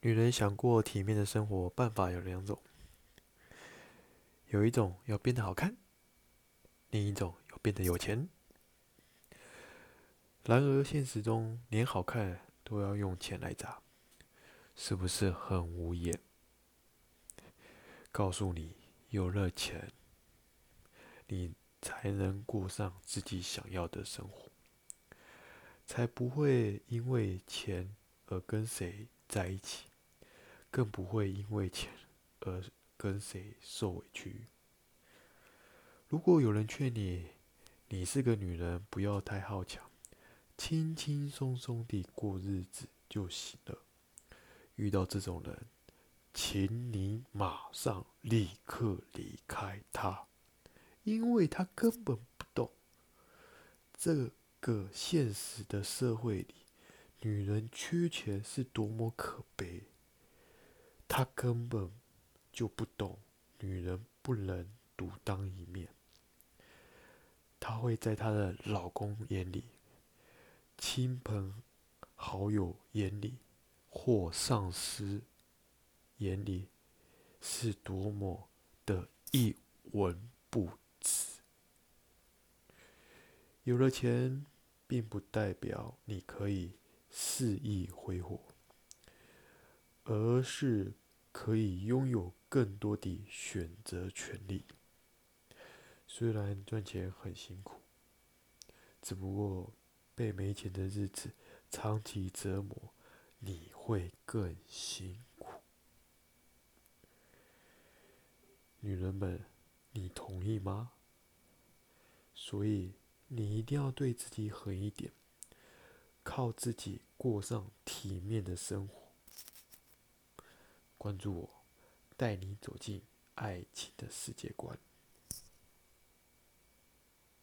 女人想过体面的生活，办法有两种：有一种要变得好看，另一种要变得有钱。然而，现实中连好看都要用钱来砸，是不是很无言？告诉你，有了钱，你才能过上自己想要的生活，才不会因为钱而跟谁在一起。更不会因为钱而跟谁受委屈。如果有人劝你，你是个女人，不要太好强，轻轻松松地过日子就行了。遇到这种人，请你马上立刻离开他，因为他根本不懂这个现实的社会里，女人缺钱是多么可悲。他根本就不懂女人不能独当一面。她会在她的老公眼里、亲朋好友眼里或上司眼里是多么的一文不值。有了钱，并不代表你可以肆意挥霍。而是可以拥有更多的选择权利。虽然赚钱很辛苦，只不过被没钱的日子长期折磨，你会更辛苦。女人们，你同意吗？所以你一定要对自己狠一点，靠自己过上体面的生活。关注我，带你走进爱情的世界观。